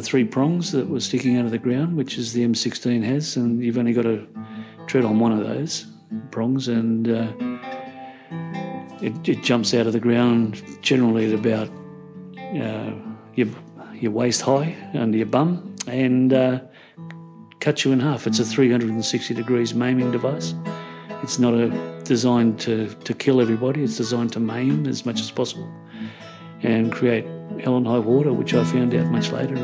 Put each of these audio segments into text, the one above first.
the three prongs that were sticking out of the ground, which is the M16 has, and you've only got to tread on one of those prongs, and uh, it, it, jumps out of the ground generally at about uh, your, your waist high under your bum, and uh, cuts you in half. It's a 360 degrees maiming device. It's not a, designed to, to kill everybody, it's designed to maim as much as possible and create hell and high water, which I found out much later.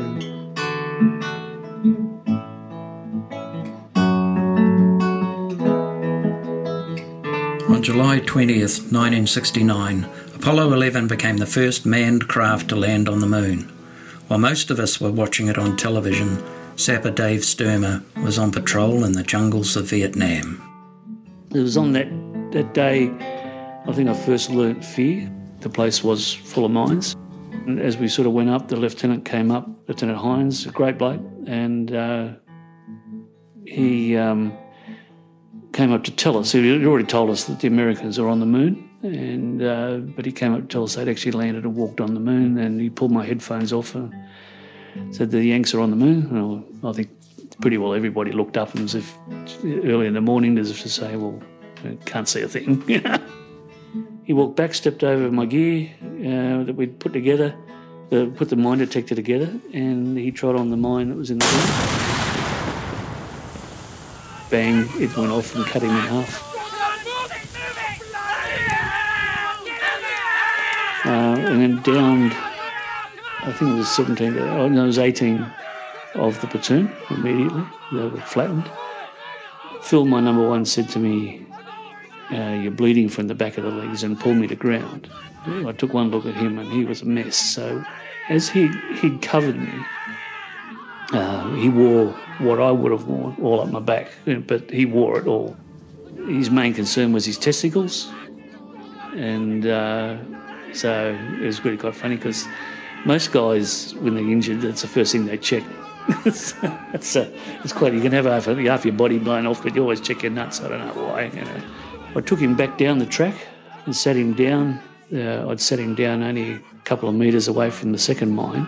On July 20th, 1969, Apollo 11 became the first manned craft to land on the moon. While most of us were watching it on television, Sapper Dave Sturmer was on patrol in the jungles of Vietnam. It was on that, that day I think I first learnt fear. The place was full of mines. And as we sort of went up, the lieutenant came up, Lieutenant Hines, a great bloke, and uh, he um, came up to tell us. He had already told us that the Americans are on the moon, and uh, but he came up to tell us they'd actually landed and walked on the moon. And he pulled my headphones off and said the Yanks are on the moon. And I think pretty well everybody looked up and as if early in the morning as if to say, well, can't see a thing. He walked back, stepped over my gear uh, that we'd put together, uh, put the mine detector together, and he trod on the mine that was in the ground. Bang, it went off and cut him in half. Uh, and then downed, I think it was 17, oh no, it was 18 of the platoon immediately. They were flattened. Phil, my number one, said to me, uh, you're bleeding from the back of the legs and pull me to ground. I took one look at him and he was a mess. So as he, he covered me, uh, he wore what I would have worn all up my back, but he wore it all. His main concern was his testicles. And uh, so it was really quite funny because most guys, when they're injured, that's the first thing they check. it's, it's quite, you can have half, half your body blown off, but you always check your nuts. I don't know why. You know. I took him back down the track and sat him down. Uh, I'd set him down only a couple of metres away from the second mine.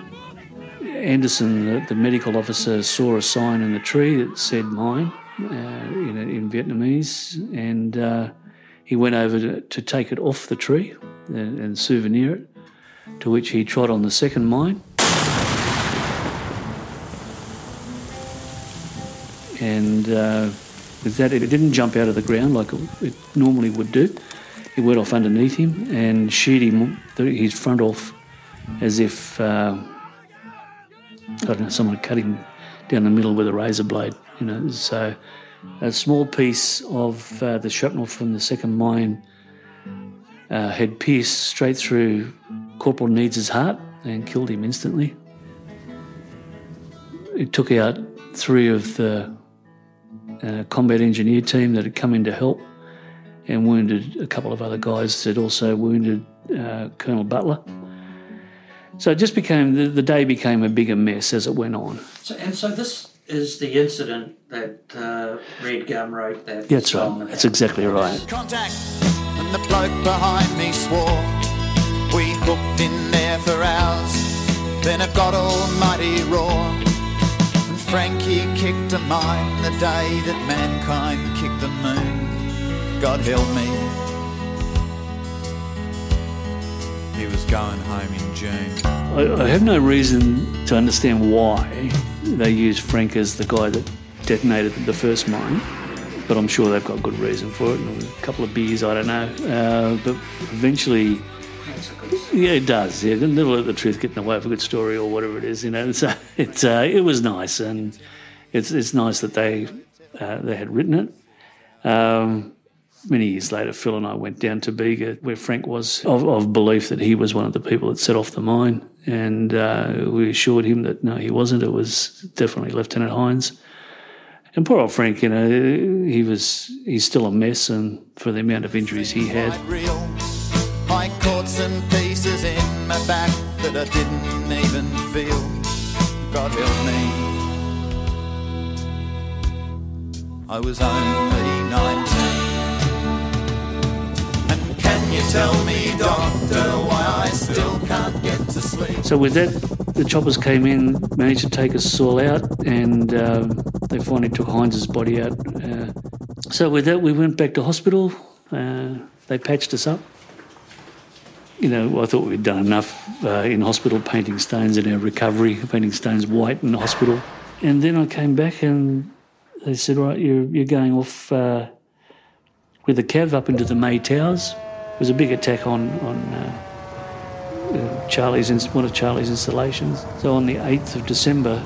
Anderson, the, the, medical officer, saw a sign in the tree that said mine uh, in, in, Vietnamese, and uh, he went over to, to, take it off the tree and, and souvenir it, to which he trod on the second mine. And with that, it didn't jump out of the ground like it normally would do. It went off underneath him and sheared him his front off as if uh, I don't know someone cut him down the middle with a razor blade. You know, so a small piece of uh, the shrapnel from the second mine uh, had pierced straight through Corporal Needs' heart and killed him instantly. It took out three of the uh, combat engineer team that had come in to help and wounded a couple of other guys that also wounded uh, Colonel Butler. So it just became the, the, day became a bigger mess as it went on. So, and so this is the incident that uh, Red Gum wrote that. That's right. That's exactly right. Contact, and the bloke behind me swore we hooked in there for hours. Then it got almighty roar. Frankie kicked a mine the day that mankind kicked the moon. God help me. He was going home in June. I, I have no reason to understand why they used Frank as the guy that detonated the first mine, but I'm sure they've got good reason for it. And A couple of beers, I don't know. Uh, but eventually, yeah, it does. Yeah, never let the truth get in the way of a good story or whatever it is. You know, so it's uh, it was nice, and it's it's nice that they uh, they had written it. Um, many years later, Phil and I went down to Bega, where Frank was of, of belief that he was one of the people that set off the mine, and uh, we assured him that no, he wasn't. It was definitely Lieutenant Hines. And poor old Frank, you know, he was he's still a mess, and for the amount of injuries he had. That I didn't even feel. God help me. I was only 19. And can you tell me, doctor, why I still can't get to sleep? So with that the choppers came in, managed to take us all out, and um, they finally took Hines's body out. Uh, so with that, we went back to hospital. Uh, they patched us up. You know, I thought we'd done enough uh, in hospital painting stones in our recovery, painting stones white in hospital. And then I came back and they said, right, you're, you're going off uh, with the cav up into the May Towers. It was a big attack on, on uh, uh, Charlie's one of Charlie's installations. So on the 8th of December,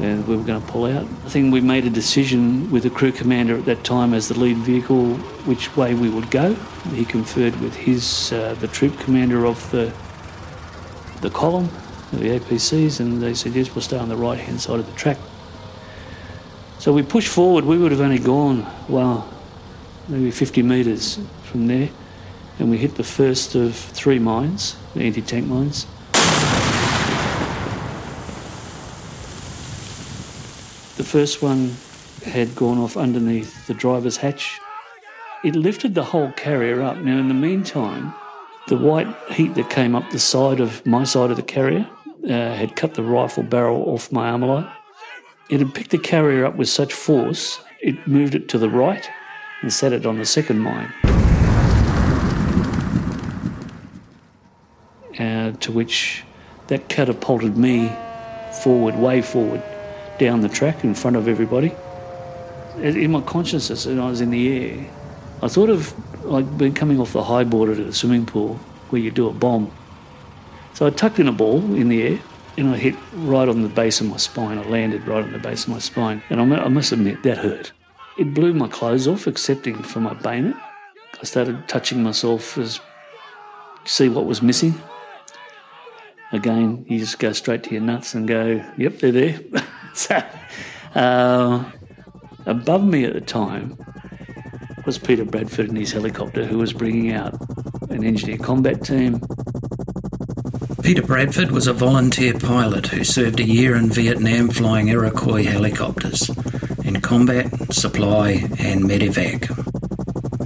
uh, we were going to pull out. I think we made a decision with the crew commander at that time as the lead vehicle which way we would go. He conferred with his uh, the troop commander of the the column, the APCs, and they said yes, we'll stay on the right hand side of the track. So we pushed forward. We would have only gone well, maybe 50 metres from there, and we hit the first of three mines, the anti-tank mines. The first one had gone off underneath the driver's hatch. It lifted the whole carrier up. Now, in the meantime, the white heat that came up the side of my side of the carrier uh, had cut the rifle barrel off my Armalite. It had picked the carrier up with such force, it moved it to the right and set it on the second mine. Uh, to which that catapulted me forward, way forward down the track in front of everybody. In my consciousness, and I was in the air, I thought of like been coming off the high board at a swimming pool where you do a bomb. So I tucked in a ball in the air and I hit right on the base of my spine. I landed right on the base of my spine. And I must admit, that hurt. It blew my clothes off, excepting for my bayonet. I started touching myself as to see what was missing. Again, you just go straight to your nuts and go, yep, they're there. so, uh, above me at the time was Peter Bradford in his helicopter, who was bringing out an engineer combat team. Peter Bradford was a volunteer pilot who served a year in Vietnam flying Iroquois helicopters in combat, supply, and medevac.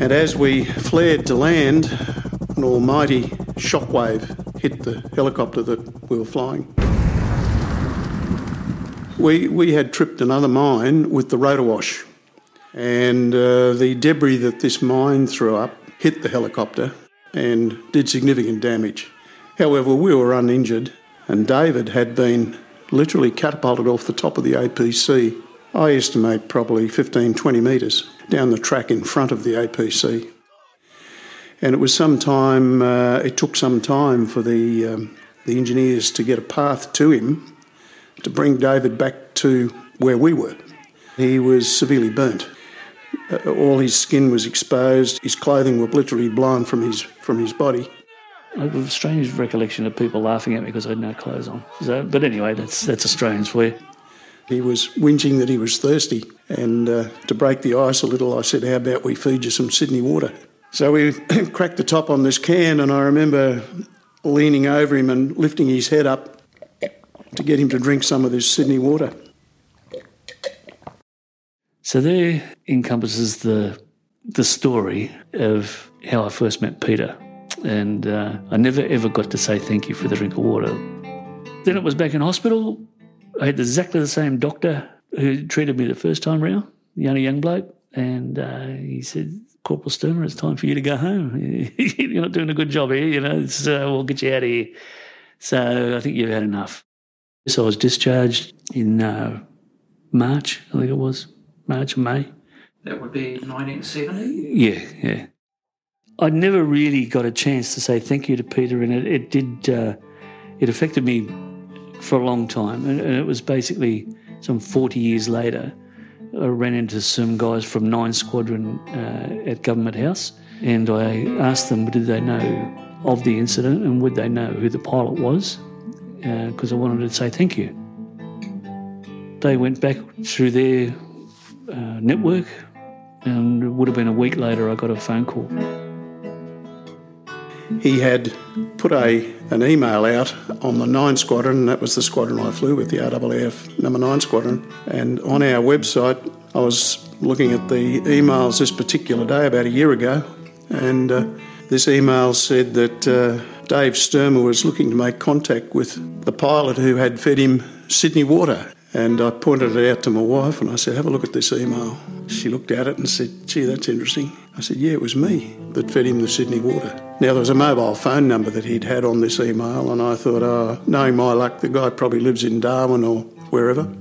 And as we flared to land, an almighty shockwave hit the helicopter that we were flying. We, we had tripped another mine with the rotor wash, and uh, the debris that this mine threw up hit the helicopter and did significant damage. However, we were uninjured, and David had been literally catapulted off the top of the APC. I estimate probably 15, 20 metres down the track in front of the APC. And it was some time, uh, it took some time for the, um, the engineers to get a path to him to bring David back to where we were. He was severely burnt. Uh, all his skin was exposed. His clothing was literally blown from his from his body. I have a strange recollection of people laughing at me because I had no clothes on. So, but anyway, that's that's Australians for. He was whinging that he was thirsty, and uh, to break the ice a little, I said, "How about we feed you some Sydney water?" So we cracked the top on this can, and I remember leaning over him and lifting his head up to get him to drink some of this Sydney water. So there encompasses the the story of how I first met Peter, and uh, I never ever got to say thank you for the drink of water. Then it was back in hospital. I had exactly the same doctor who treated me the first time round, the only young bloke, and uh, he said, Corporal Sturmer, it's time for you to go home. You're not doing a good job here, you know, uh, we'll get you out of here. So I think you've had enough. So I was discharged in uh, March, I think it was, March, or May. That would be 1970? Yeah, yeah. I never really got a chance to say thank you to Peter, and it, it did, uh, it affected me for a long time. And, and, it was basically some 40 years later, I ran into some guys from 9 Squadron uh, at Government House, and I asked them, did they know of the incident and would they know who the pilot was? Because uh, I wanted to say thank you. They went back through their uh, network, and it would have been a week later I got a phone call. He had put a an email out on the 9 Squadron, and that was the squadron I flew with, the RAAF number 9 Squadron. And on our website, I was looking at the emails this particular day, about a year ago, and uh, this email said that uh, Dave Sturmer was looking to make contact with the pilot who had fed him Sydney water. And I pointed it out to my wife and I said, Have a look at this email. She looked at it and said, Gee, that's interesting. I said, Yeah, it was me that fed him the Sydney water. Now, there was a mobile phone number that he'd had on this email, and I thought, Oh, knowing my luck, the guy probably lives in Darwin or wherever.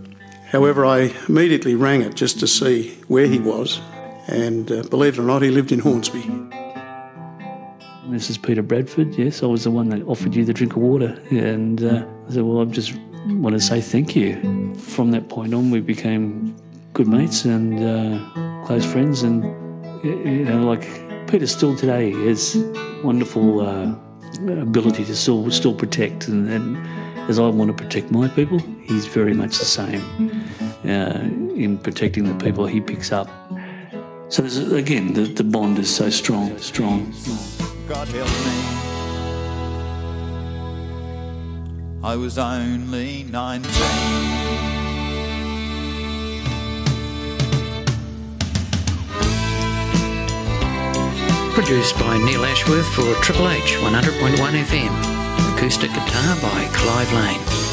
However, I immediately rang it just to see where he was, and uh, believe it or not, he lived in Hornsby. This is Peter Bradford. Yes, I was the one that offered you the drink of water. And uh, I said, Well, I just want to say thank you. From that point on, we became good mates and uh, close friends. And, you know, like Peter still today has wonderful uh, ability to still, still protect. And, and, as I want to protect my people, he's very much the same uh, in protecting the people he picks up. So, again, the, the bond is so strong, strong. God help me. I was only 19. Produced by Neil Ashworth for Triple H 100.1 FM. Acoustic guitar by Clive Lane.